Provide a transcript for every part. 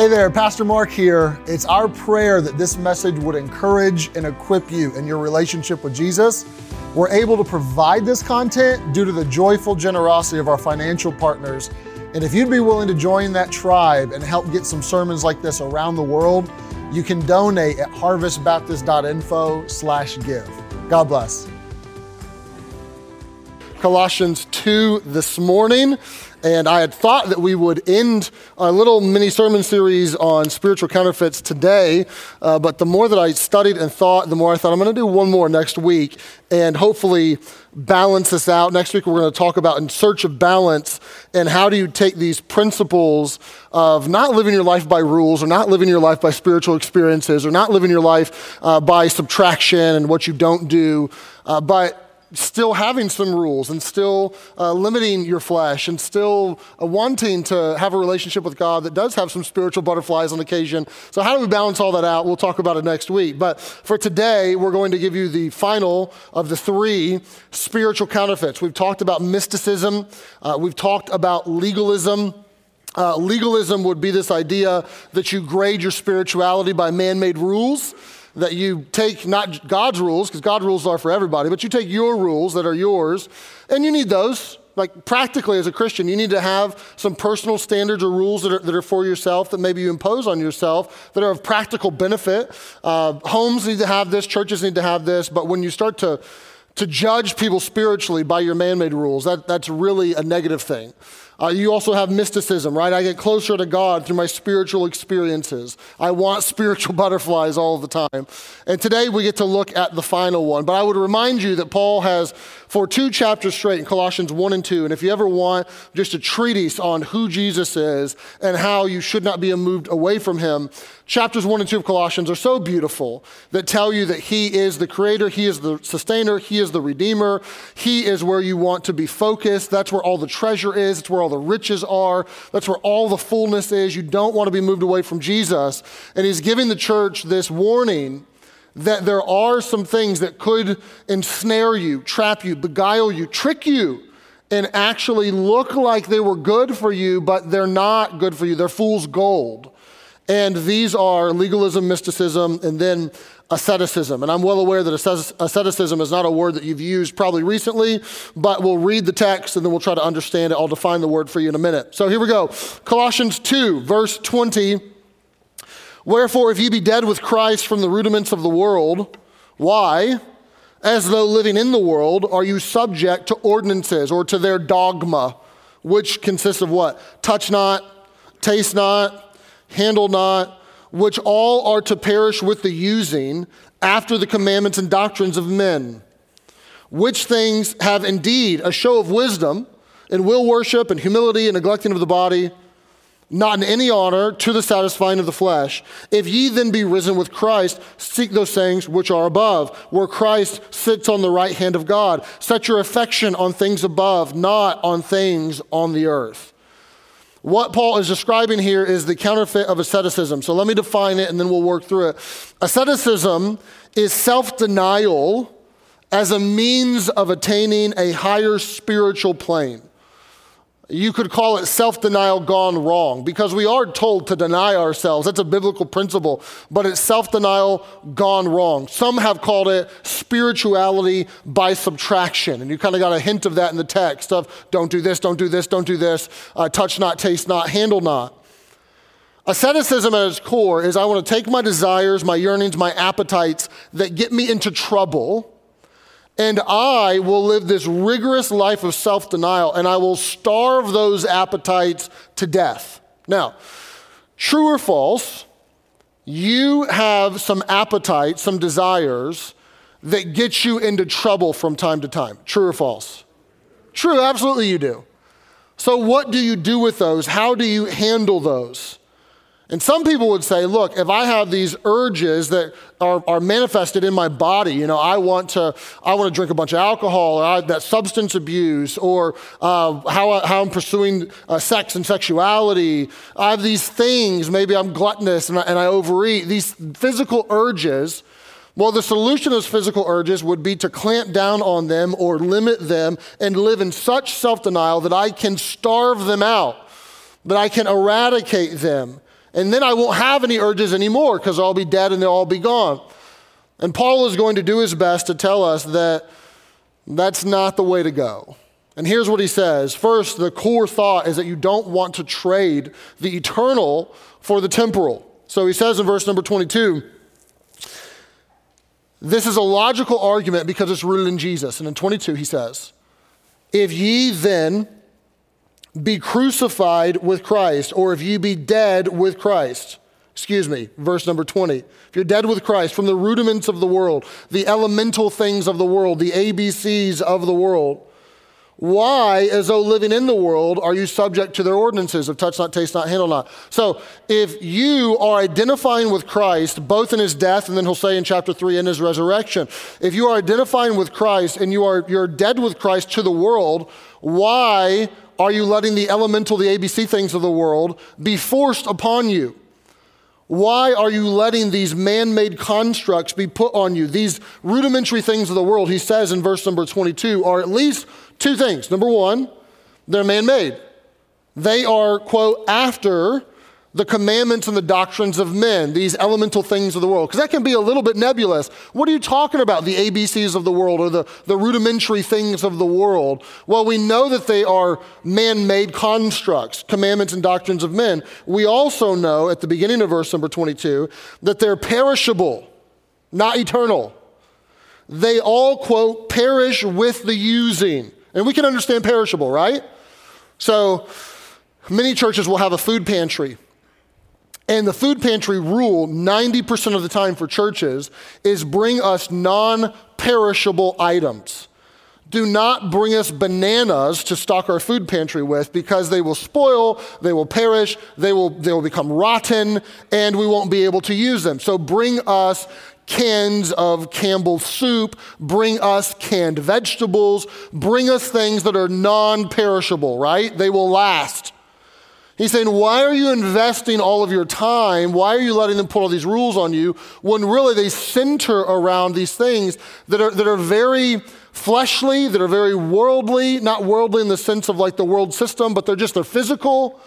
Hey there, Pastor Mark here. It's our prayer that this message would encourage and equip you in your relationship with Jesus. We're able to provide this content due to the joyful generosity of our financial partners. And if you'd be willing to join that tribe and help get some sermons like this around the world, you can donate at harvestbaptist.info slash give. God bless. Colossians 2 this morning. And I had thought that we would end a little mini sermon series on spiritual counterfeits today. Uh, but the more that I studied and thought, the more I thought I'm going to do one more next week and hopefully balance this out. Next week, we're going to talk about in search of balance and how do you take these principles of not living your life by rules or not living your life by spiritual experiences or not living your life uh, by subtraction and what you don't do, uh, but still having some rules and still uh, limiting your flesh and still uh, wanting to have a relationship with God that does have some spiritual butterflies on occasion. So, how do we balance all that out? We'll talk about it next week. But for today, we're going to give you the final of the three spiritual counterfeits. We've talked about mysticism, uh, we've talked about legalism. Uh, legalism would be this idea that you grade your spirituality by man made rules that you take not God's rules, because God's rules are for everybody, but you take your rules that are yours, and you need those. Like practically as a Christian, you need to have some personal standards or rules that are, that are for yourself that maybe you impose on yourself that are of practical benefit. Uh, homes need to have this, churches need to have this, but when you start to, to judge people spiritually by your man made rules, that, that's really a negative thing. Uh, you also have mysticism, right? I get closer to God through my spiritual experiences. I want spiritual butterflies all the time. And today we get to look at the final one. But I would remind you that Paul has for two chapters straight in Colossians 1 and 2. And if you ever want just a treatise on who Jesus is and how you should not be moved away from him, chapters 1 and 2 of Colossians are so beautiful that tell you that he is the creator, he is the sustainer, he is the redeemer, he is where you want to be focused. That's where all the treasure is, it's where all the riches are, that's where all the fullness is. You don't want to be moved away from Jesus. And he's giving the church this warning that there are some things that could ensnare you, trap you, beguile you, trick you, and actually look like they were good for you, but they're not good for you. They're fool's gold. And these are legalism, mysticism, and then asceticism. And I'm well aware that asceticism is not a word that you've used probably recently, but we'll read the text and then we'll try to understand it. I'll define the word for you in a minute. So here we go Colossians 2, verse 20 Wherefore, if ye be dead with Christ from the rudiments of the world, why, as though living in the world, are you subject to ordinances or to their dogma, which consists of what? Touch not, taste not, handle not, which all are to perish with the using after the commandments and doctrines of men, which things have indeed a show of wisdom in will worship and humility and neglecting of the body not in any honor to the satisfying of the flesh. If ye then be risen with Christ, seek those things which are above, where Christ sits on the right hand of God. Set your affection on things above, not on things on the earth. What Paul is describing here is the counterfeit of asceticism. So let me define it and then we'll work through it. Asceticism is self denial as a means of attaining a higher spiritual plane. You could call it self denial gone wrong because we are told to deny ourselves. That's a biblical principle, but it's self denial gone wrong. Some have called it spirituality by subtraction. And you kind of got a hint of that in the text of don't do this, don't do this, don't do this, uh, touch not, taste not, handle not. Asceticism at its core is I want to take my desires, my yearnings, my appetites that get me into trouble and I will live this rigorous life of self denial and I will starve those appetites to death. Now, true or false, you have some appetites, some desires that get you into trouble from time to time. True or false? True, absolutely you do. So, what do you do with those? How do you handle those? And some people would say, look, if I have these urges that are, are manifested in my body, you know, I want to, I want to drink a bunch of alcohol, or I, that substance abuse, or uh, how, I, how I'm pursuing uh, sex and sexuality. I have these things, maybe I'm gluttonous and I, and I overeat, these physical urges. Well, the solution to those physical urges would be to clamp down on them or limit them and live in such self denial that I can starve them out, that I can eradicate them And then I won't have any urges anymore because I'll be dead and they'll all be gone. And Paul is going to do his best to tell us that that's not the way to go. And here's what he says. First, the core thought is that you don't want to trade the eternal for the temporal. So he says in verse number 22, this is a logical argument because it's rooted in Jesus. And in 22, he says, If ye then be crucified with Christ, or if you be dead with Christ, excuse me, verse number 20. If you're dead with Christ from the rudiments of the world, the elemental things of the world, the ABCs of the world, why, as though living in the world, are you subject to their ordinances of touch not, taste not, handle not? So, if you are identifying with Christ, both in his death, and then he'll say in chapter 3 in his resurrection, if you are identifying with Christ and you are you're dead with Christ to the world, why are you letting the elemental, the ABC things of the world be forced upon you? Why are you letting these man made constructs be put on you? These rudimentary things of the world, he says in verse number 22, are at least two things. Number one, they're man made. They are, quote, after the commandments and the doctrines of men, these elemental things of the world. Because that can be a little bit nebulous. What are you talking about, the ABCs of the world or the, the rudimentary things of the world? Well, we know that they are man made constructs, commandments and doctrines of men. We also know at the beginning of verse number 22 that they're perishable, not eternal. They all, quote, perish with the using. And we can understand perishable, right? So many churches will have a food pantry and the food pantry rule, 90% of the time for churches, is bring us non perishable items. Do not bring us bananas to stock our food pantry with because they will spoil, they will perish, they will, they will become rotten, and we won't be able to use them. So bring us cans of Campbell's soup, bring us canned vegetables, bring us things that are non perishable, right? They will last. He's saying, why are you investing all of your time? Why are you letting them put all these rules on you when really they center around these things that are, that are very fleshly, that are very worldly, not worldly in the sense of like the world system, but they're just, they're physical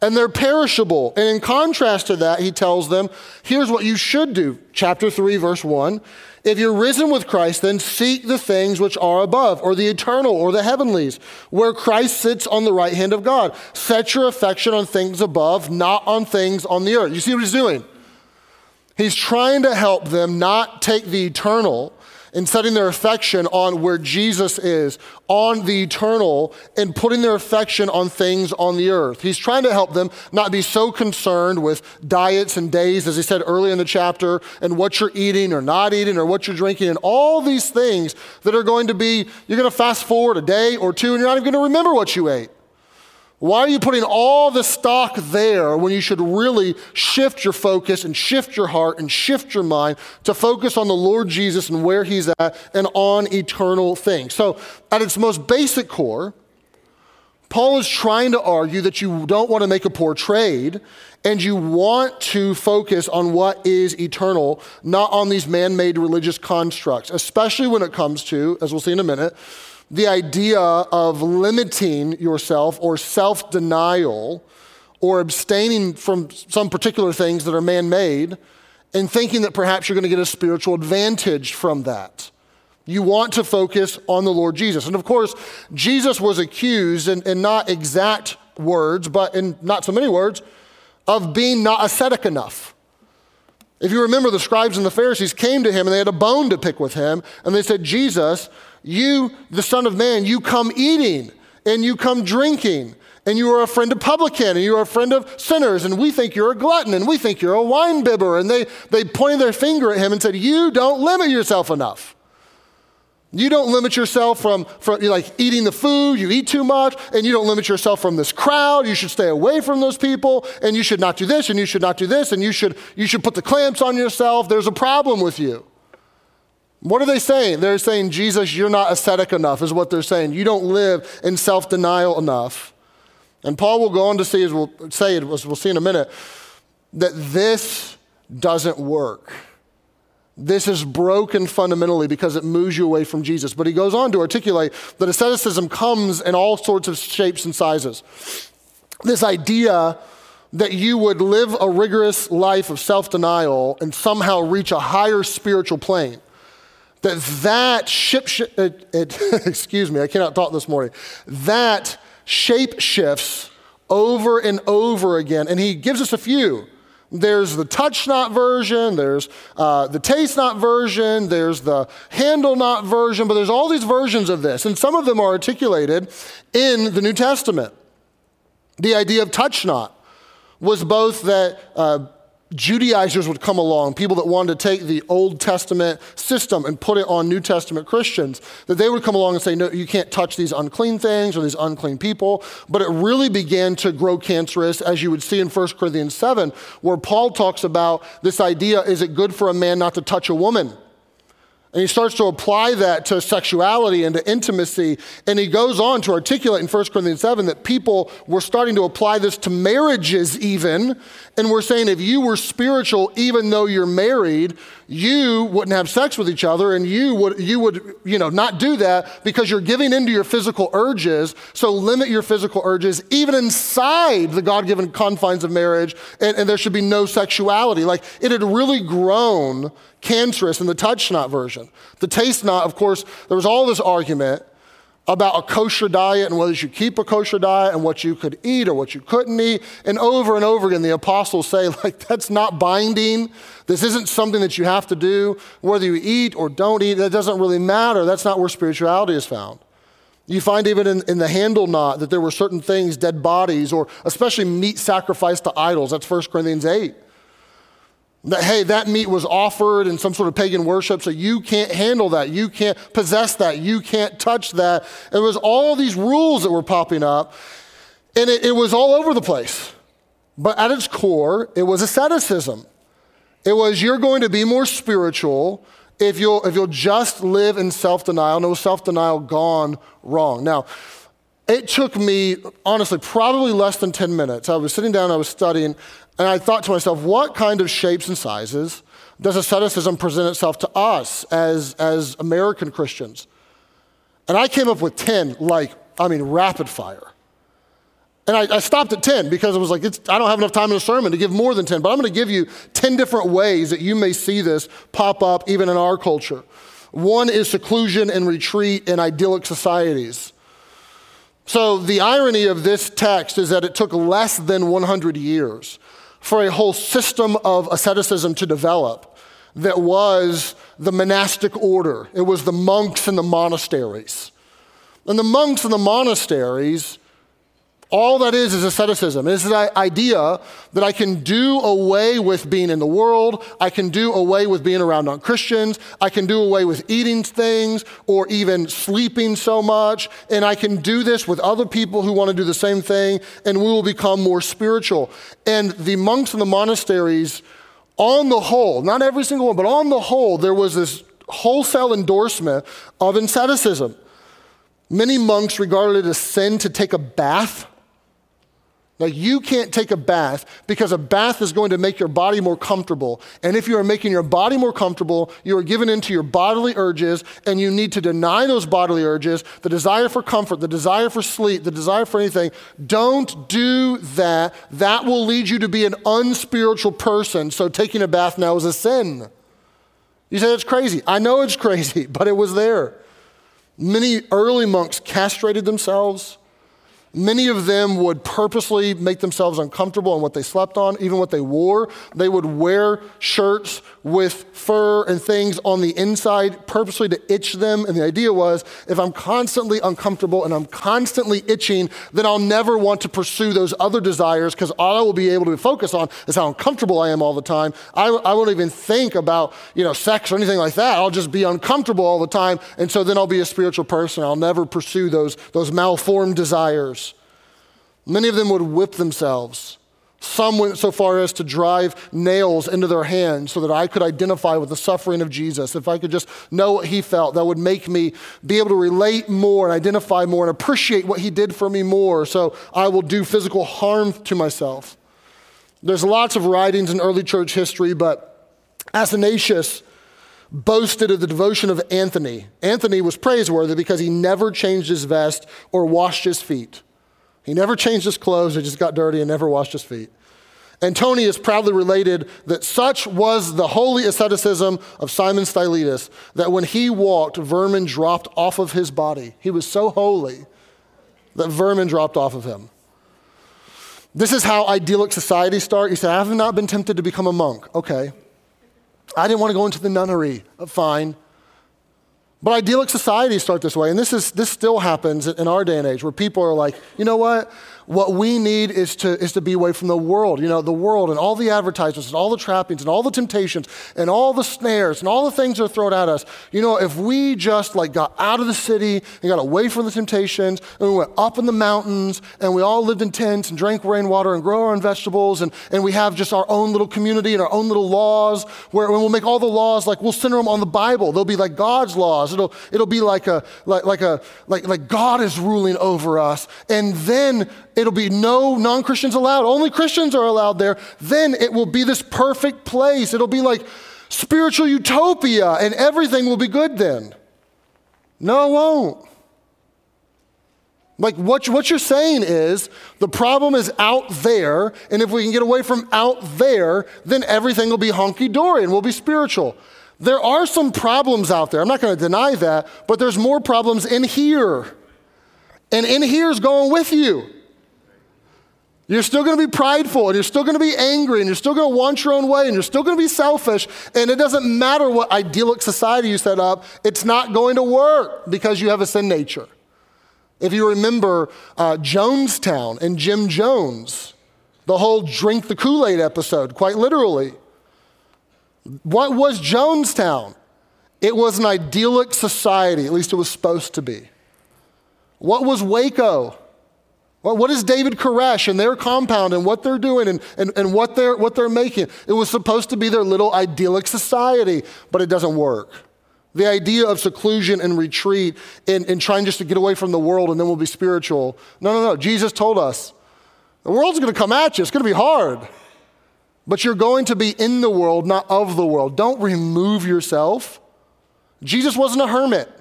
and they're perishable. And in contrast to that, he tells them, here's what you should do. Chapter 3, verse 1. If you're risen with Christ, then seek the things which are above, or the eternal, or the heavenlies, where Christ sits on the right hand of God. Set your affection on things above, not on things on the earth. You see what he's doing? He's trying to help them not take the eternal and setting their affection on where Jesus is, on the eternal, and putting their affection on things on the earth. He's trying to help them not be so concerned with diets and days, as he said earlier in the chapter, and what you're eating or not eating or what you're drinking, and all these things that are going to be, you're going to fast forward a day or two, and you're not even going to remember what you ate. Why are you putting all the stock there when you should really shift your focus and shift your heart and shift your mind to focus on the Lord Jesus and where He's at and on eternal things? So, at its most basic core, Paul is trying to argue that you don't want to make a poor trade and you want to focus on what is eternal, not on these man made religious constructs, especially when it comes to, as we'll see in a minute, the idea of limiting yourself or self denial or abstaining from some particular things that are man made and thinking that perhaps you're going to get a spiritual advantage from that. You want to focus on the Lord Jesus. And of course, Jesus was accused, in, in not exact words, but in not so many words, of being not ascetic enough. If you remember, the scribes and the Pharisees came to him and they had a bone to pick with him, and they said, Jesus, you, the Son of Man, you come eating and you come drinking, and you are a friend of publican, and you are a friend of sinners, and we think you're a glutton, and we think you're a wine bibber. And they, they pointed their finger at him and said, You don't limit yourself enough. You don't limit yourself from, from like eating the food, you eat too much, and you don't limit yourself from this crowd. You should stay away from those people, and you should not do this, and you should not do this, and you should, you should put the clamps on yourself. There's a problem with you. What are they saying? They're saying, Jesus, you're not ascetic enough, is what they're saying. You don't live in self denial enough. And Paul will go on to say, as we'll say, as we'll see in a minute, that this doesn't work. This is broken fundamentally because it moves you away from Jesus. But he goes on to articulate that asceticism comes in all sorts of shapes and sizes. This idea that you would live a rigorous life of self denial and somehow reach a higher spiritual plane. That that ship, sh- it, it, excuse me, I cannot talk this morning. That shape shifts over and over again. And he gives us a few. There's the touch not version, there's uh, the taste not version, there's the handle not version, but there's all these versions of this. And some of them are articulated in the New Testament. The idea of touch not was both that uh, Judaizers would come along, people that wanted to take the Old Testament system and put it on New Testament Christians, that they would come along and say, no, you can't touch these unclean things or these unclean people. But it really began to grow cancerous, as you would see in 1 Corinthians 7, where Paul talks about this idea is it good for a man not to touch a woman? And he starts to apply that to sexuality and to intimacy. And he goes on to articulate in 1 Corinthians 7 that people were starting to apply this to marriages, even. And we're saying if you were spiritual, even though you're married, you wouldn't have sex with each other and you would, you would you know, not do that because you're giving into your physical urges. So limit your physical urges even inside the God given confines of marriage. And, and there should be no sexuality. Like it had really grown cancerous in the touch not version. The taste not, of course, there was all this argument about a kosher diet and whether you keep a kosher diet and what you could eat or what you couldn't eat. And over and over again, the apostles say, like, that's not binding. This isn't something that you have to do. Whether you eat or don't eat, that doesn't really matter. That's not where spirituality is found. You find even in, in the handle not that there were certain things, dead bodies, or especially meat sacrificed to idols. That's 1 Corinthians 8. That, hey, that meat was offered in some sort of pagan worship, so you can't handle that. You can't possess that. You can't touch that. It was all these rules that were popping up, and it, it was all over the place. But at its core, it was asceticism. It was you're going to be more spiritual if you'll, if you'll just live in self denial. No self denial gone wrong. Now, it took me, honestly, probably less than 10 minutes. I was sitting down, I was studying, and I thought to myself, what kind of shapes and sizes does asceticism present itself to us as, as American Christians? And I came up with 10, like, I mean, rapid fire. And I, I stopped at 10 because I was like, I don't have enough time in a sermon to give more than 10, but I'm going to give you 10 different ways that you may see this pop up even in our culture. One is seclusion and retreat in idyllic societies. So, the irony of this text is that it took less than 100 years for a whole system of asceticism to develop that was the monastic order. It was the monks and the monasteries. And the monks and the monasteries all that is is asceticism. It's the idea that I can do away with being in the world. I can do away with being around non Christians. I can do away with eating things or even sleeping so much. And I can do this with other people who want to do the same thing, and we will become more spiritual. And the monks in the monasteries, on the whole, not every single one, but on the whole, there was this wholesale endorsement of asceticism. Many monks regarded it as sin to take a bath like you can't take a bath because a bath is going to make your body more comfortable. And if you are making your body more comfortable, you are given into your bodily urges, and you need to deny those bodily urges, the desire for comfort, the desire for sleep, the desire for anything. Don't do that. That will lead you to be an unspiritual person. So taking a bath now is a sin. You say it's crazy. I know it's crazy, but it was there. Many early monks castrated themselves Many of them would purposely make themselves uncomfortable in what they slept on, even what they wore. They would wear shirts with fur and things on the inside purposely to itch them. And the idea was if I'm constantly uncomfortable and I'm constantly itching, then I'll never want to pursue those other desires because all I will be able to focus on is how uncomfortable I am all the time. I, I won't even think about you know, sex or anything like that. I'll just be uncomfortable all the time. And so then I'll be a spiritual person. I'll never pursue those, those malformed desires. Many of them would whip themselves. Some went so far as to drive nails into their hands so that I could identify with the suffering of Jesus. If I could just know what he felt, that would make me be able to relate more and identify more and appreciate what he did for me more. So I will do physical harm to myself. There's lots of writings in early church history, but Athanasius boasted of the devotion of Anthony. Anthony was praiseworthy because he never changed his vest or washed his feet. He never changed his clothes, he just got dirty and never washed his feet. Antonius proudly related that such was the holy asceticism of Simon Stylites that when he walked, vermin dropped off of his body. He was so holy that vermin dropped off of him. This is how idyllic societies start. You say, I have not been tempted to become a monk. Okay. I didn't want to go into the nunnery. Fine. But idyllic societies start this way, and this, is, this still happens in our day and age where people are like, you know what? What we need is to, is to be away from the world. You know, the world and all the advertisements and all the trappings and all the temptations and all the snares and all the things that are thrown at us. You know, if we just like got out of the city and got away from the temptations and we went up in the mountains and we all lived in tents and drank rainwater and grow our own vegetables and, and we have just our own little community and our own little laws where we'll make all the laws like we'll center them on the Bible. They'll be like God's laws. It'll, it'll be like a, like, like a, like, like God is ruling over us. And then it'll be no non Christians allowed, only Christians are allowed there, then it will be this perfect place. It'll be like spiritual utopia and everything will be good then. No, it won't. Like what, what you're saying is the problem is out there, and if we can get away from out there, then everything will be honky dory and we'll be spiritual. There are some problems out there. I'm not going to deny that, but there's more problems in here. And in here is going with you. You're still going to be prideful and you're still going to be angry and you're still going to want your own way and you're still going to be selfish. And it doesn't matter what idyllic society you set up, it's not going to work because you have a sin nature. If you remember uh, Jonestown and Jim Jones, the whole drink the Kool Aid episode, quite literally. What was Jonestown? It was an idyllic society, at least it was supposed to be. What was Waco? What is David Koresh and their compound and what they're doing and, and, and what, they're, what they're making? It was supposed to be their little idyllic society, but it doesn't work. The idea of seclusion and retreat and, and trying just to get away from the world and then we'll be spiritual. No, no, no. Jesus told us the world's going to come at you, it's going to be hard. But you're going to be in the world, not of the world. Don't remove yourself. Jesus wasn't a hermit.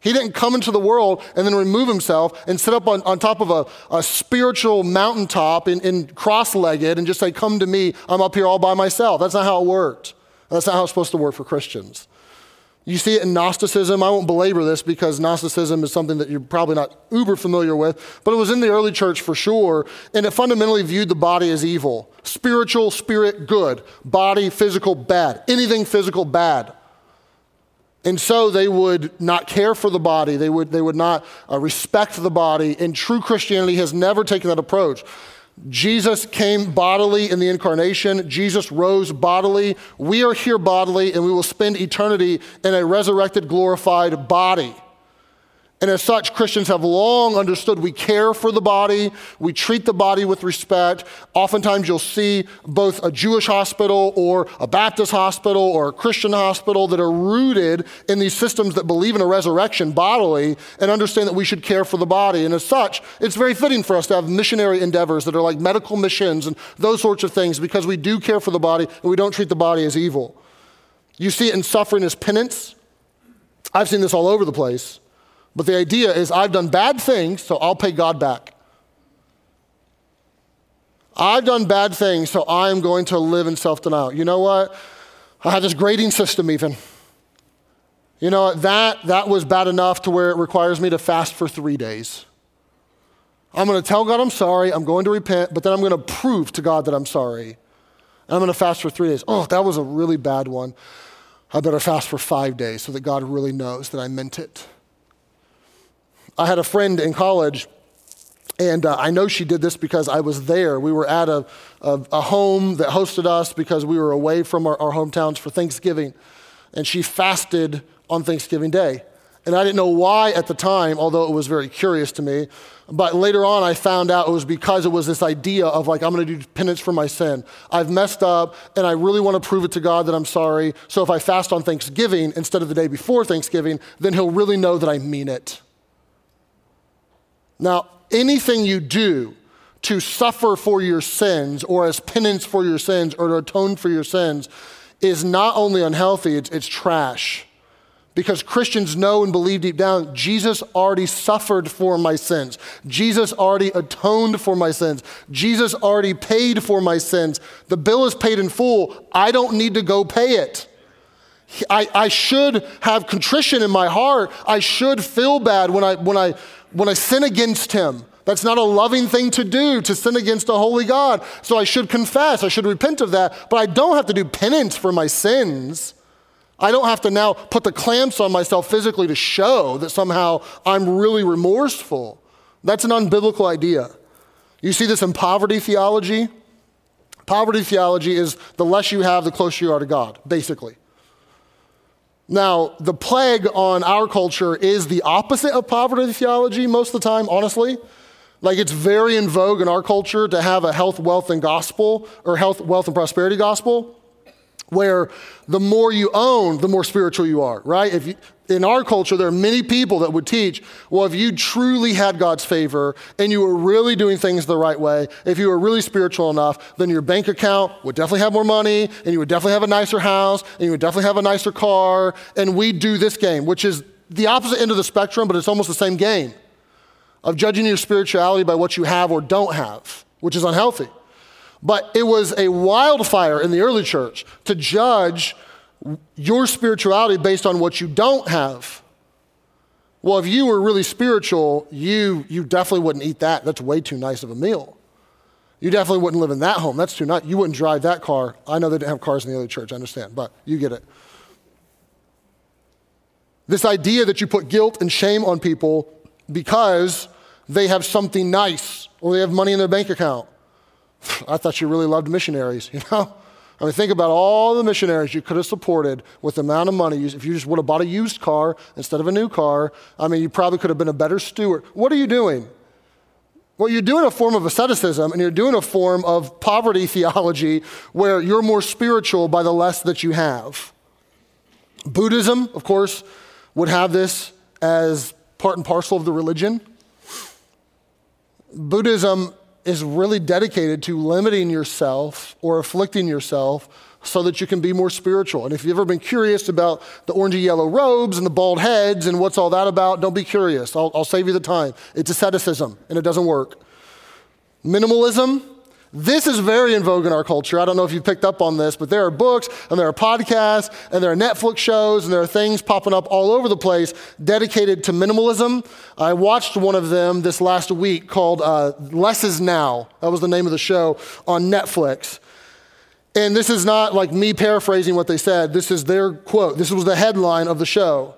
He didn't come into the world and then remove himself and sit up on, on top of a, a spiritual mountaintop in, in cross legged and just say, Come to me, I'm up here all by myself. That's not how it worked. That's not how it's supposed to work for Christians. You see it in Gnosticism. I won't belabor this because Gnosticism is something that you're probably not uber familiar with, but it was in the early church for sure, and it fundamentally viewed the body as evil. Spiritual, spirit, good. Body, physical, bad. Anything physical, bad. And so they would not care for the body, they would, they would not uh, respect the body. And true Christianity has never taken that approach. Jesus came bodily in the incarnation. Jesus rose bodily. We are here bodily, and we will spend eternity in a resurrected, glorified body. And as such, Christians have long understood we care for the body, we treat the body with respect. Oftentimes, you'll see both a Jewish hospital or a Baptist hospital or a Christian hospital that are rooted in these systems that believe in a resurrection bodily and understand that we should care for the body. And as such, it's very fitting for us to have missionary endeavors that are like medical missions and those sorts of things because we do care for the body and we don't treat the body as evil. You see it in suffering as penance. I've seen this all over the place. But the idea is I've done bad things, so I'll pay God back. I've done bad things, so I'm going to live in self denial. You know what? I had this grading system, even. You know, that, that was bad enough to where it requires me to fast for three days. I'm going to tell God I'm sorry, I'm going to repent, but then I'm going to prove to God that I'm sorry. And I'm going to fast for three days. Oh, that was a really bad one. I better fast for five days so that God really knows that I meant it. I had a friend in college, and uh, I know she did this because I was there. We were at a, a, a home that hosted us because we were away from our, our hometowns for Thanksgiving. And she fasted on Thanksgiving Day. And I didn't know why at the time, although it was very curious to me. But later on, I found out it was because it was this idea of like, I'm going to do penance for my sin. I've messed up, and I really want to prove it to God that I'm sorry. So if I fast on Thanksgiving instead of the day before Thanksgiving, then He'll really know that I mean it. Now, anything you do to suffer for your sins or as penance for your sins or to atone for your sins is not only unhealthy, it's, it's trash. because Christians know and believe deep down Jesus already suffered for my sins. Jesus already atoned for my sins. Jesus already paid for my sins. The bill is paid in full. I don't need to go pay it. I, I should have contrition in my heart. I should feel bad when I, when, I, when I sin against him. That's not a loving thing to do, to sin against a holy God. So I should confess, I should repent of that, but I don't have to do penance for my sins. I don't have to now put the clamps on myself physically to show that somehow I'm really remorseful. That's an unbiblical idea. You see this in poverty theology. Poverty theology is the less you have, the closer you are to God, basically. Now, the plague on our culture is the opposite of poverty theology most of the time, honestly. Like it's very in vogue in our culture to have a health, wealth, and gospel, or health, wealth, and prosperity gospel where the more you own, the more spiritual you are, right? If you, in our culture, there are many people that would teach, well, if you truly had God's favor and you were really doing things the right way, if you were really spiritual enough, then your bank account would definitely have more money and you would definitely have a nicer house and you would definitely have a nicer car. And we do this game, which is the opposite end of the spectrum, but it's almost the same game of judging your spirituality by what you have or don't have, which is unhealthy. But it was a wildfire in the early church to judge your spirituality based on what you don't have. Well, if you were really spiritual, you, you definitely wouldn't eat that. That's way too nice of a meal. You definitely wouldn't live in that home. That's too nice. You wouldn't drive that car. I know they didn't have cars in the other church, I understand, but you get it. This idea that you put guilt and shame on people because they have something nice or they have money in their bank account I thought you really loved missionaries, you know? I mean, think about all the missionaries you could have supported with the amount of money. If you just would have bought a used car instead of a new car, I mean, you probably could have been a better steward. What are you doing? Well, you're doing a form of asceticism and you're doing a form of poverty theology where you're more spiritual by the less that you have. Buddhism, of course, would have this as part and parcel of the religion. Buddhism is really dedicated to limiting yourself or afflicting yourself so that you can be more spiritual. And if you've ever been curious about the orangey yellow robes and the bald heads and what's all that about, don't be curious. I'll, I'll save you the time. It's asceticism, and it doesn't work. Minimalism, this is very in vogue in our culture. I don't know if you picked up on this, but there are books and there are podcasts and there are Netflix shows and there are things popping up all over the place dedicated to minimalism. I watched one of them this last week called uh, Less Is Now. That was the name of the show on Netflix. And this is not like me paraphrasing what they said, this is their quote. This was the headline of the show.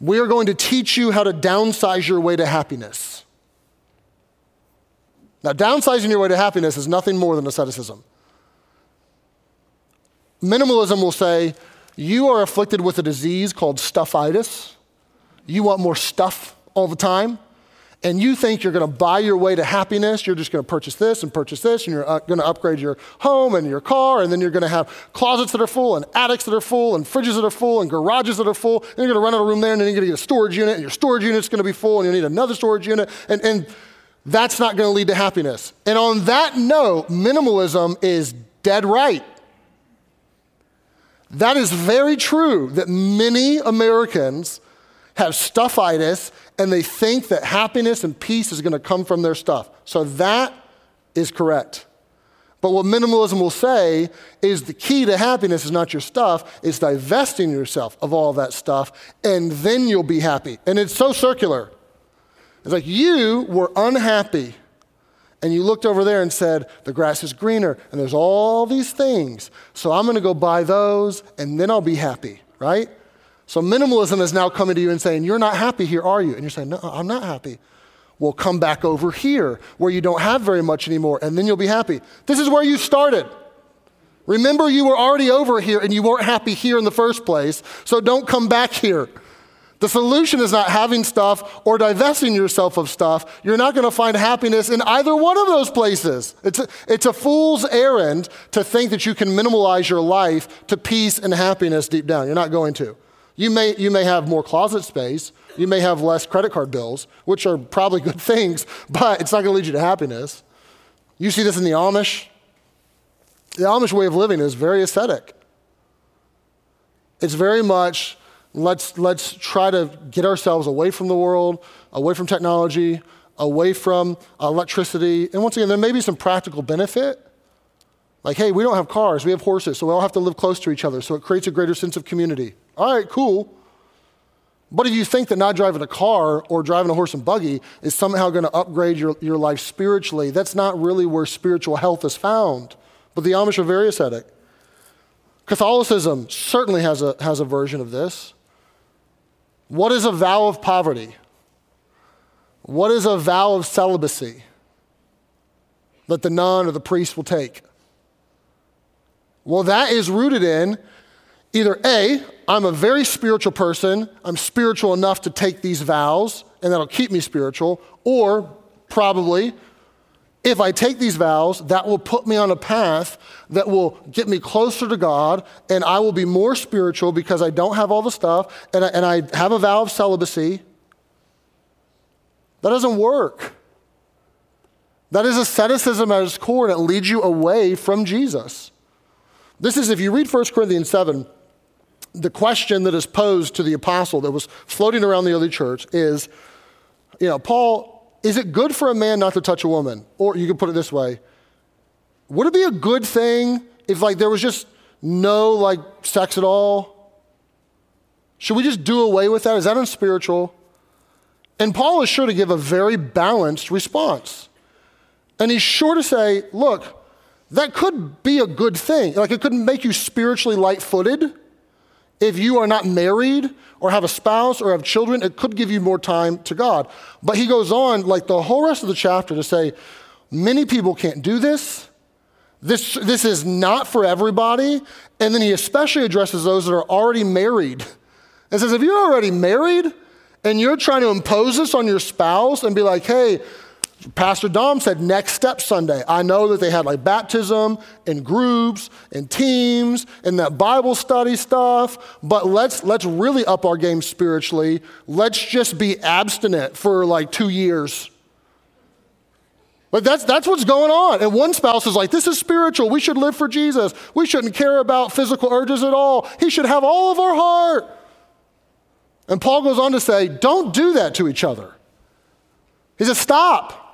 We are going to teach you how to downsize your way to happiness. Now, downsizing your way to happiness is nothing more than asceticism. Minimalism will say, you are afflicted with a disease called stuffitis. You want more stuff all the time. And you think you're going to buy your way to happiness. You're just going to purchase this and purchase this, and you're uh, going to upgrade your home and your car, and then you're going to have closets that are full, and attics that are full, and fridges that are full, and garages that are full. And you're going to rent out a room there, and then you're going to get a storage unit, and your storage unit's going to be full, and you need another storage unit. And, and that's not going to lead to happiness. And on that note, minimalism is dead right. That is very true that many Americans have stuffitis and they think that happiness and peace is going to come from their stuff. So that is correct. But what minimalism will say is the key to happiness is not your stuff, it's divesting yourself of all that stuff, and then you'll be happy. And it's so circular. It's like you were unhappy and you looked over there and said, The grass is greener and there's all these things. So I'm going to go buy those and then I'll be happy, right? So minimalism is now coming to you and saying, You're not happy here, are you? And you're saying, No, I'm not happy. Well, come back over here where you don't have very much anymore and then you'll be happy. This is where you started. Remember, you were already over here and you weren't happy here in the first place, so don't come back here. The solution is not having stuff or divesting yourself of stuff. You're not going to find happiness in either one of those places. It's a, it's a fool's errand to think that you can minimalize your life to peace and happiness deep down. You're not going to. You may, you may have more closet space. You may have less credit card bills, which are probably good things, but it's not going to lead you to happiness. You see this in the Amish. The Amish way of living is very ascetic. It's very much let's, let's try to get ourselves away from the world, away from technology, away from electricity. And once again, there may be some practical benefit. Like, hey, we don't have cars, we have horses, so we all have to live close to each other, so it creates a greater sense of community. All right, cool. But if you think that not driving a car or driving a horse and buggy is somehow going to upgrade your, your life spiritually, that's not really where spiritual health is found. But the Amish are very ascetic. Catholicism certainly has a, has a version of this. What is a vow of poverty? What is a vow of celibacy that the nun or the priest will take? Well, that is rooted in either A, I'm a very spiritual person, I'm spiritual enough to take these vows, and that'll keep me spiritual, or probably, if I take these vows, that will put me on a path that will get me closer to God, and I will be more spiritual because I don't have all the stuff, and I, and I have a vow of celibacy. That doesn't work. That is asceticism at its core, and it leads you away from Jesus. This is, if you read 1 Corinthians 7, the question that is posed to the apostle that was floating around the early church is, you know, Paul, is it good for a man not to touch a woman? Or you could put it this way Would it be a good thing if, like, there was just no, like, sex at all? Should we just do away with that? Is that unspiritual? And Paul is sure to give a very balanced response. And he's sure to say, look, that could be a good thing. Like, it could make you spiritually light footed if you are not married or have a spouse or have children, it could give you more time to God. But he goes on, like the whole rest of the chapter, to say, many people can't do this. This, this is not for everybody. And then he especially addresses those that are already married and says, if you're already married and you're trying to impose this on your spouse and be like, hey, Pastor Dom said next step Sunday. I know that they had like baptism and groups and teams and that Bible study stuff, but let's let's really up our game spiritually. Let's just be abstinent for like 2 years. But that's, that's what's going on. And one spouse is like, this is spiritual. We should live for Jesus. We shouldn't care about physical urges at all. He should have all of our heart. And Paul goes on to say, don't do that to each other. He says, stop.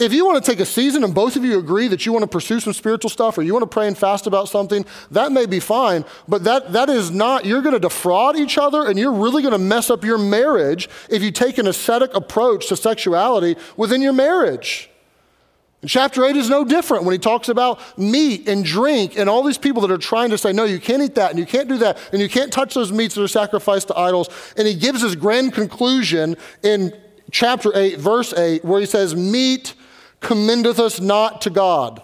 If you want to take a season and both of you agree that you want to pursue some spiritual stuff or you want to pray and fast about something, that may be fine. But that, that is not, you're going to defraud each other and you're really going to mess up your marriage if you take an ascetic approach to sexuality within your marriage. And chapter 8 is no different when he talks about meat and drink and all these people that are trying to say, no, you can't eat that and you can't do that and you can't touch those meats that are sacrificed to idols. And he gives his grand conclusion in chapter 8, verse 8, where he says, Meat commendeth us not to God.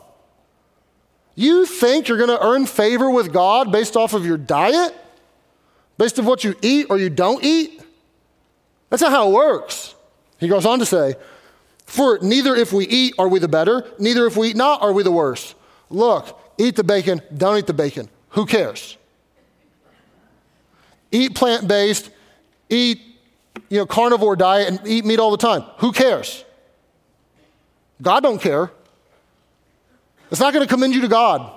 You think you're going to earn favor with God based off of your diet? Based on what you eat or you don't eat? That's not how it works. He goes on to say, For neither if we eat are we the better, neither if we eat not are we the worse. Look, eat the bacon, don't eat the bacon. Who cares? Eat plant based, eat you know, carnivore diet, and eat meat all the time. Who cares? God don't care. It's not going to commend you to God.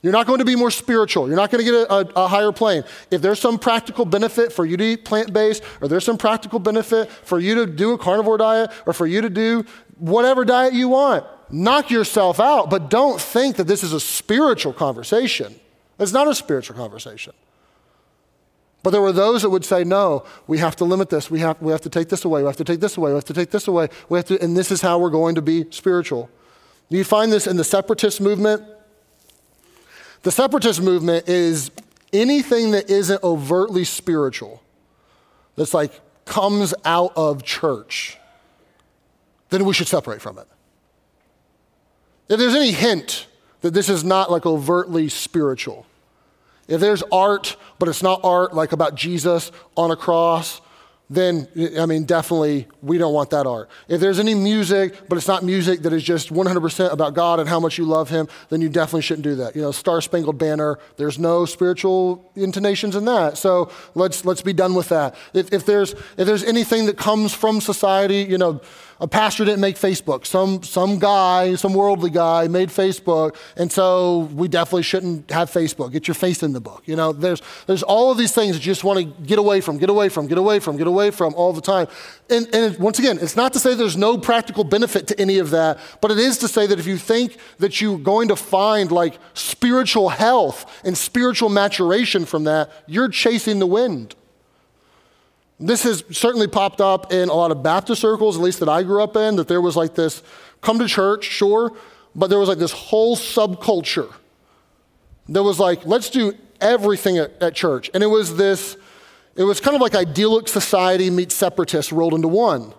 You're not going to be more spiritual. You're not going to get a, a, a, higher plane. If there's some practical benefit for you to eat plant based, or there's some practical benefit for you to do a carnivore diet, or for you to do whatever diet you want, knock yourself out. But don't think that this is a spiritual conversation. It's not a spiritual conversation. But there were those that would say, no, we have to limit this. We have, we have to take this away. We have to take this away. We have to take this away. We have to, and this is how we're going to be spiritual. You find this in the separatist movement. The separatist movement is anything that isn't overtly spiritual, that's like comes out of church, then we should separate from it. If there's any hint that this is not like overtly spiritual, if there's art, but it's not art like about Jesus on a cross, then, I mean, definitely we don't want that art. If there's any music, but it's not music that is just 100% about God and how much you love Him, then you definitely shouldn't do that. You know, Star Spangled Banner, there's no spiritual intonations in that. So let's, let's be done with that. If, if, there's, if there's anything that comes from society, you know, a pastor didn't make Facebook. Some, some guy, some worldly guy made Facebook, and so we definitely shouldn't have Facebook. Get your face in the book. You know, there's, there's all of these things that you just want to get away from, get away from, get away from, get away from all the time. And, and once again, it's not to say there's no practical benefit to any of that, but it is to say that if you think that you're going to find like spiritual health and spiritual maturation from that, you're chasing the wind. This has certainly popped up in a lot of Baptist circles, at least that I grew up in, that there was like this come to church, sure, but there was like this whole subculture. that was like, let's do everything at, at church. And it was this, it was kind of like idyllic society meets separatists rolled into one.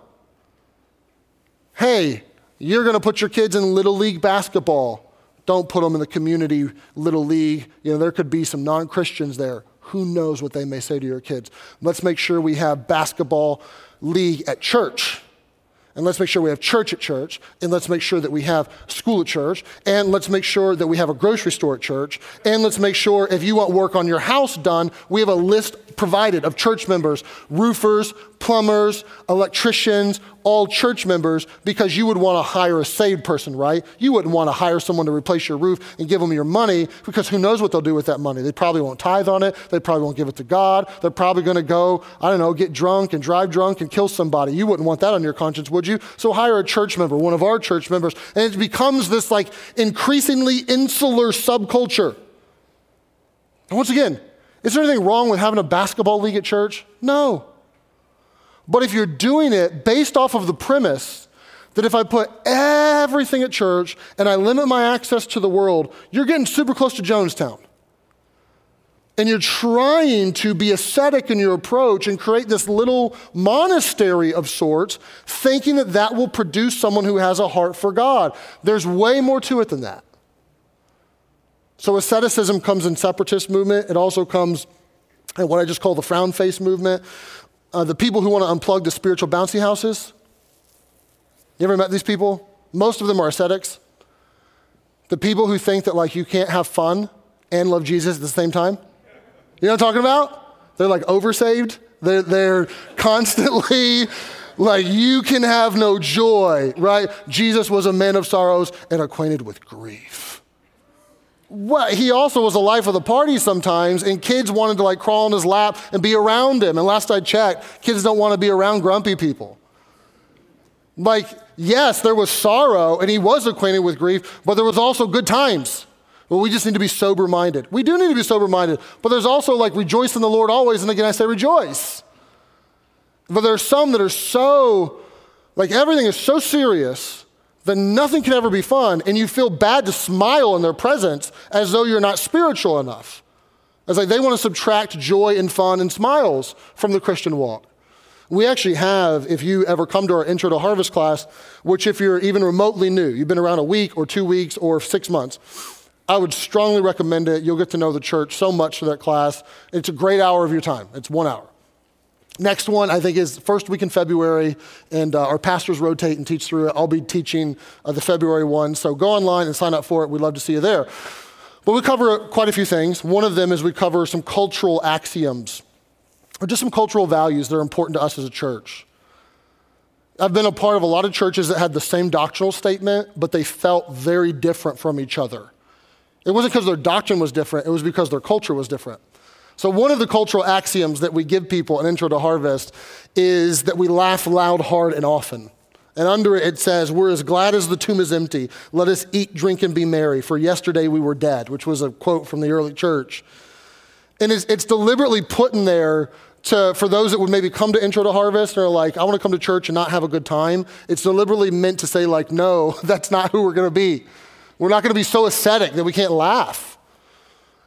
Hey, you're going to put your kids in little league basketball. Don't put them in the community little league. You know, there could be some non Christians there. Who knows what they may say to your kids? Let's make sure we have basketball league at church. And let's make sure we have church at church. And let's make sure that we have school at church. And let's make sure that we have a grocery store at church. And let's make sure if you want work on your house done, we have a list provided of church members, roofers, plumbers, electricians, all church members, because you would want to hire a saved person, right? You wouldn't want to hire someone to replace your roof and give them your money because who knows what they'll do with that money. They probably won't tithe on it. They probably won't give it to God. They're probably going to go, I don't know, get drunk and drive drunk and kill somebody. You wouldn't want that on your conscience, would you? So hire a church member, one of our church members, and it becomes this like increasingly insular subculture. And once again, is there anything wrong with having a basketball league at church? No. But if you're doing it based off of the premise that if I put everything at church and I limit my access to the world, you're getting super close to Jonestown. And you're trying to be ascetic in your approach and create this little monastery of sorts, thinking that that will produce someone who has a heart for God. There's way more to it than that. So asceticism comes in separatist movement. It also comes in what I just call the frown face movement. Uh, the people who want to unplug the spiritual bouncy houses. You ever met these people? Most of them are ascetics. The people who think that like you can't have fun and love Jesus at the same time. You know what I'm talking about? They're like oversaved. They're, they're constantly like you can have no joy, right? Jesus was a man of sorrows and acquainted with grief well, he also was the life of the party sometimes, and kids wanted to like crawl in his lap and be around him. And last I checked, kids don't want to be around grumpy people. Like, yes, there was sorrow, and he was acquainted with grief, but there was also good times. Well, we just need to be sober minded. We do need to be sober minded, but there's also like rejoice in the Lord always. And again, I say rejoice. But there are some that are so, like everything is so serious then nothing can ever be fun, and you feel bad to smile in their presence as though you're not spiritual enough. As like they want to subtract joy and fun and smiles from the Christian walk. We actually have, if you ever come to our Intro to Harvest class, which if you're even remotely new, you've been around a week or two weeks or six months, I would strongly recommend it. You'll get to know the church so much for that class. It's a great hour of your time. It's one hour. Next one, I think, is first week in February, and uh, our pastors rotate and teach through it. I'll be teaching uh, the February one, so go online and sign up for it. We'd love to see you there. But we cover quite a few things. One of them is we cover some cultural axioms, or just some cultural values that are important to us as a church. I've been a part of a lot of churches that had the same doctrinal statement, but they felt very different from each other. It wasn't because their doctrine was different, it was because their culture was different. So, one of the cultural axioms that we give people in Intro to Harvest is that we laugh loud, hard, and often. And under it, it says, We're as glad as the tomb is empty. Let us eat, drink, and be merry, for yesterday we were dead, which was a quote from the early church. And it's, it's deliberately put in there to, for those that would maybe come to Intro to Harvest and are like, I want to come to church and not have a good time. It's deliberately meant to say, like, no, that's not who we're going to be. We're not going to be so ascetic that we can't laugh.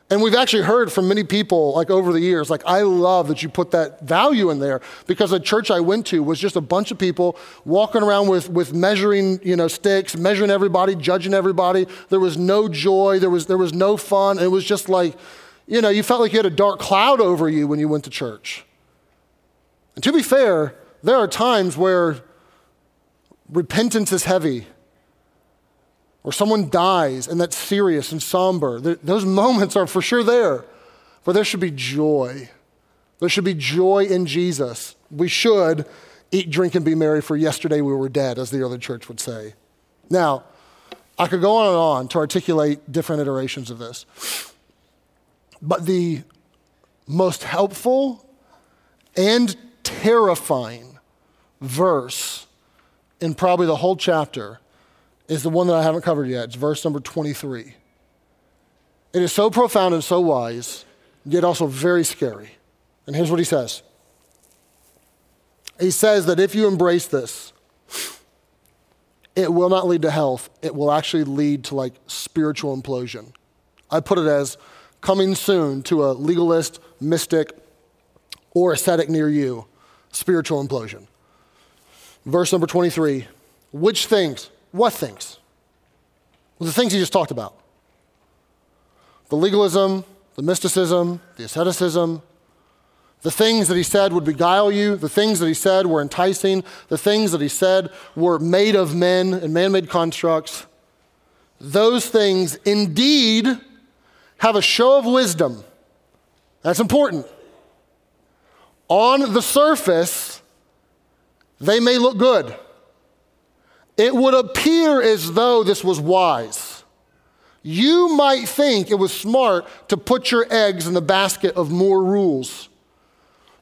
And we've actually heard from many people, like over the years, like, I love that you put that value in there because the church I went to was just a bunch of people walking around with, with measuring, you know, sticks, measuring everybody, judging everybody. There was no joy, there was, there was no fun. It was just like, you know, you felt like you had a dark cloud over you when you went to church. And to be fair, there are times where repentance is heavy or someone dies and that's serious and somber, those moments are for sure there. But there should be joy. There should be joy in Jesus. We should eat, drink, and be merry, for yesterday we were dead, as the early church would say. Now, I could go on and on to articulate different iterations of this. But the most helpful and terrifying verse in probably the whole chapter is the one that I haven't covered yet. It's verse number 23. It is so profound and so wise, yet also very scary. And here's what he says He says that if you embrace this, it will not lead to health, it will actually lead to like spiritual implosion. I put it as coming soon to a legalist, mystic, or ascetic near you, spiritual implosion. Verse number 23 Which things? What things? Well, the things he just talked about the legalism, the mysticism, the asceticism, the things that he said would beguile you, the things that he said were enticing, the things that he said were made of men and man made constructs, those things indeed have a show of wisdom. That's important. On the surface, they may look good. It would appear as though this was wise. You might think it was smart to put your eggs in the basket of more rules.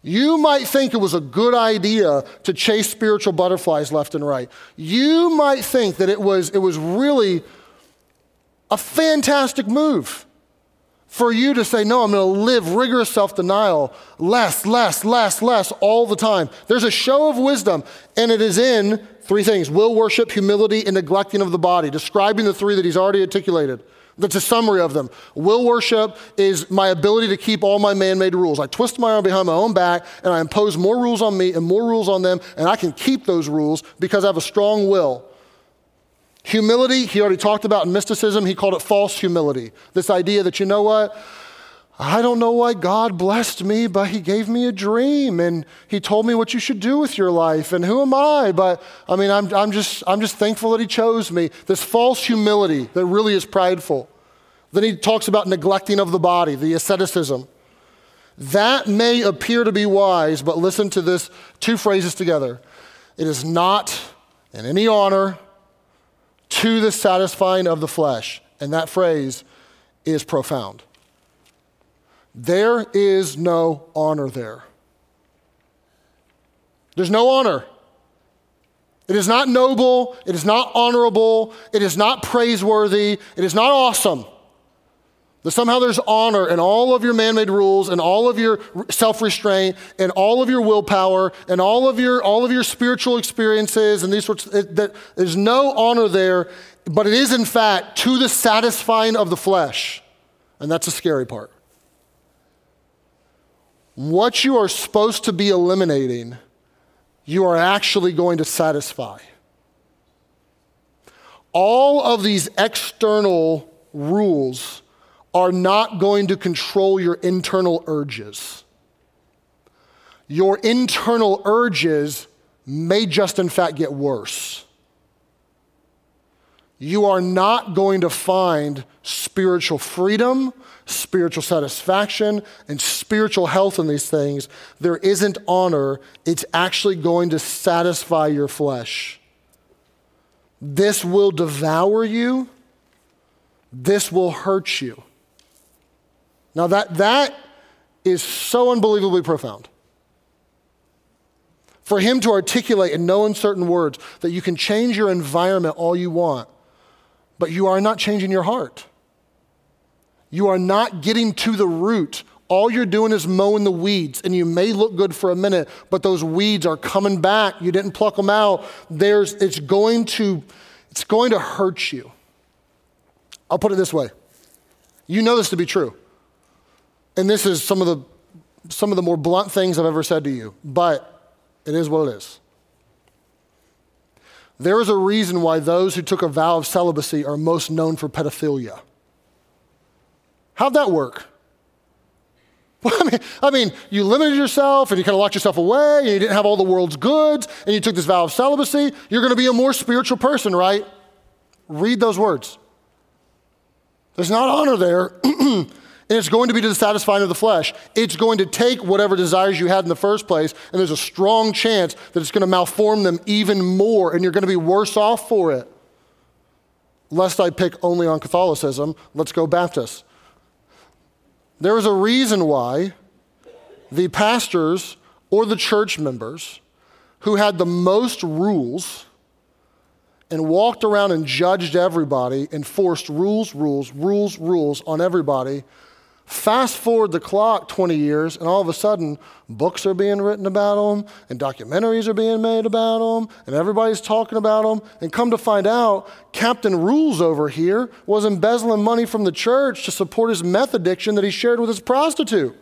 You might think it was a good idea to chase spiritual butterflies left and right. You might think that it was, it was really a fantastic move for you to say, No, I'm going to live rigorous self denial, less, less, less, less, all the time. There's a show of wisdom, and it is in three things will worship, humility, and neglecting of the body, describing the three that he's already articulated. That's a summary of them. Will worship is my ability to keep all my man made rules. I twist my arm behind my own back and I impose more rules on me and more rules on them, and I can keep those rules because I have a strong will. Humility, he already talked about in mysticism, he called it false humility. This idea that, you know what? I don't know why God blessed me, but He gave me a dream and He told me what you should do with your life. And who am I? But I mean, I'm, I'm, just, I'm just thankful that He chose me. This false humility that really is prideful. Then He talks about neglecting of the body, the asceticism. That may appear to be wise, but listen to this two phrases together. It is not in any honor to the satisfying of the flesh. And that phrase is profound. There is no honor there. There's no honor. It is not noble. It is not honorable. It is not praiseworthy. It is not awesome. That somehow there's honor in all of your man made rules and all of your self restraint and all of your willpower and all of your, all of your spiritual experiences and these sorts. That, there's no honor there, but it is in fact to the satisfying of the flesh. And that's the scary part what you are supposed to be eliminating, you are actually going to satisfy. All of these external rules are not going to control your internal urges. Your internal urges may just, in fact, get worse. You are not going to find spiritual freedom spiritual satisfaction and spiritual health in these things, there isn't honor. It's actually going to satisfy your flesh. This will devour you. This will hurt you. Now, that, that is so unbelievably profound. For him to articulate in no uncertain words that you can change your environment all you want, but you are not changing your heart. You are not getting to the root. All you're doing is mowing the weeds, and you may look good for a minute, but those weeds are coming back. You didn't pluck them out. There's, it's, going to, it's going to hurt you. I'll put it this way you know this to be true. And this is some of the, some of the more blunt things I've ever said to you, but it is what it is. There is a reason why those who took a vow of celibacy are most known for pedophilia. How'd that work? Well, I mean, I mean, you limited yourself and you kind of locked yourself away and you didn't have all the world's goods and you took this vow of celibacy. You're going to be a more spiritual person, right? Read those words. There's not honor there. And it's going to be to the satisfying of the flesh. It's going to take whatever desires you had in the first place, and there's a strong chance that it's going to malform them even more, and you're going to be worse off for it. Lest I pick only on Catholicism, let's go Baptist. There is a reason why the pastors or the church members who had the most rules and walked around and judged everybody, and enforced rules, rules, rules, rules on everybody. Fast forward the clock 20 years, and all of a sudden, books are being written about them, and documentaries are being made about them, and everybody's talking about them. And come to find out, Captain Rules over here was embezzling money from the church to support his meth addiction that he shared with his prostitute.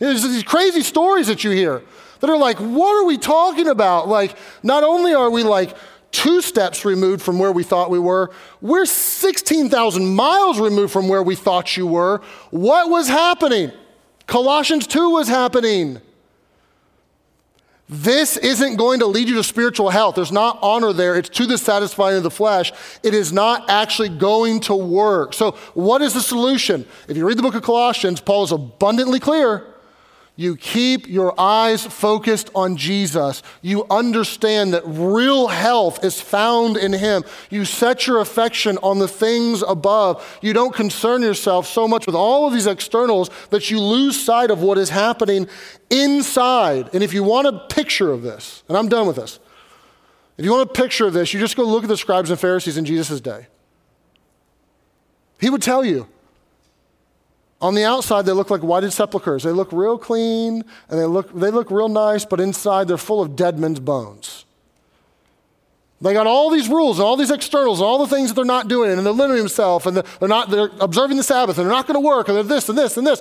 There's these crazy stories that you hear that are like, what are we talking about? Like, not only are we like two steps removed from where we thought we were. We're 16,000 miles removed from where we thought you were. What was happening? Colossians 2 was happening. This isn't going to lead you to spiritual health. There's not honor there. It's to the satisfying of the flesh. It is not actually going to work. So, what is the solution? If you read the book of Colossians, Paul is abundantly clear you keep your eyes focused on Jesus. You understand that real health is found in Him. You set your affection on the things above. You don't concern yourself so much with all of these externals that you lose sight of what is happening inside. And if you want a picture of this, and I'm done with this, if you want a picture of this, you just go look at the scribes and Pharisees in Jesus' day. He would tell you on the outside, they look like whited sepulchres. They look real clean and they look, they look real nice, but inside they're full of dead men's bones. They got all these rules and all these externals and all the things that they're not doing, and they're limiting themselves, and they're not they're observing the Sabbath, and they're not going to work, and they're this and this and this.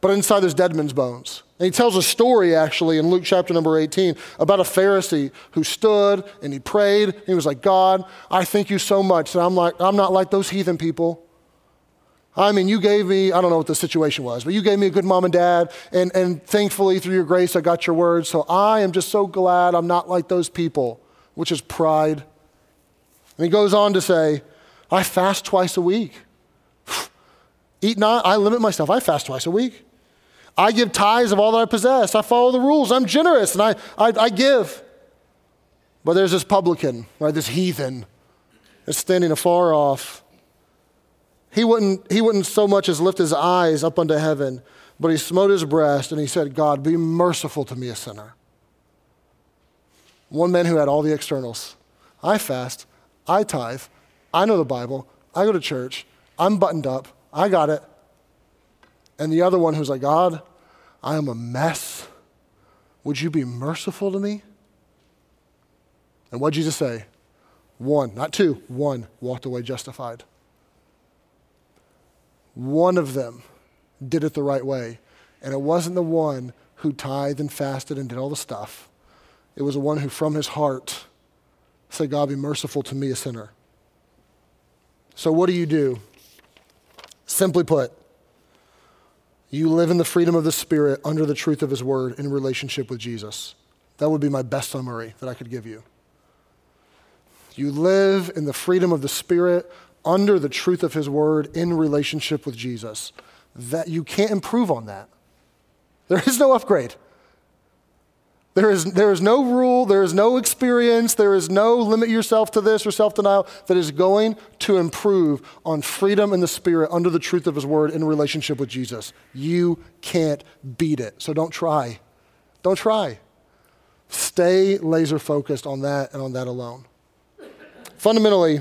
But inside there's dead men's bones. And he tells a story actually in Luke chapter number 18 about a Pharisee who stood and he prayed. And he was like, God, I thank you so much that I'm like I'm not like those heathen people. I mean, you gave me, I don't know what the situation was, but you gave me a good mom and dad, and, and thankfully, through your grace, I got your word. So I am just so glad I'm not like those people, which is pride. And he goes on to say, I fast twice a week. Eat not, I limit myself. I fast twice a week. I give tithes of all that I possess. I follow the rules. I'm generous and I, I, I give. But there's this publican, right, this heathen, that's standing afar off he wouldn't, he wouldn't so much as lift his eyes up unto heaven, but he smote his breast and he said, God, be merciful to me, a sinner. One man who had all the externals. I fast, I tithe, I know the Bible, I go to church, I'm buttoned up, I got it. And the other one who's like, God, I am a mess. Would you be merciful to me? And what did Jesus say? One, not two, one walked away justified. One of them did it the right way. And it wasn't the one who tithed and fasted and did all the stuff. It was the one who, from his heart, said, God, be merciful to me, a sinner. So, what do you do? Simply put, you live in the freedom of the Spirit under the truth of His Word in relationship with Jesus. That would be my best summary that I could give you. You live in the freedom of the Spirit under the truth of his word in relationship with Jesus. That you can't improve on that. There is no upgrade. There is, there is no rule, there is no experience, there is no limit yourself to this or self denial that is going to improve on freedom in the Spirit under the truth of His Word in relationship with Jesus. You can't beat it. So don't try. Don't try. Stay laser focused on that and on that alone. Fundamentally,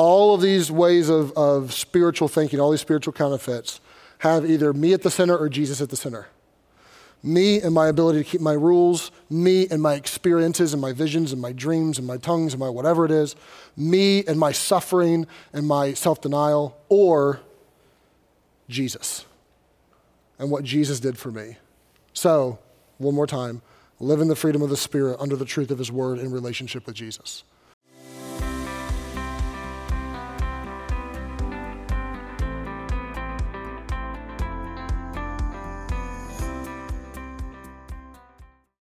all of these ways of, of spiritual thinking, all these spiritual counterfeits, have either me at the center or Jesus at the center. Me and my ability to keep my rules, me and my experiences and my visions and my dreams and my tongues and my whatever it is, me and my suffering and my self denial, or Jesus and what Jesus did for me. So, one more time, live in the freedom of the Spirit under the truth of His Word in relationship with Jesus.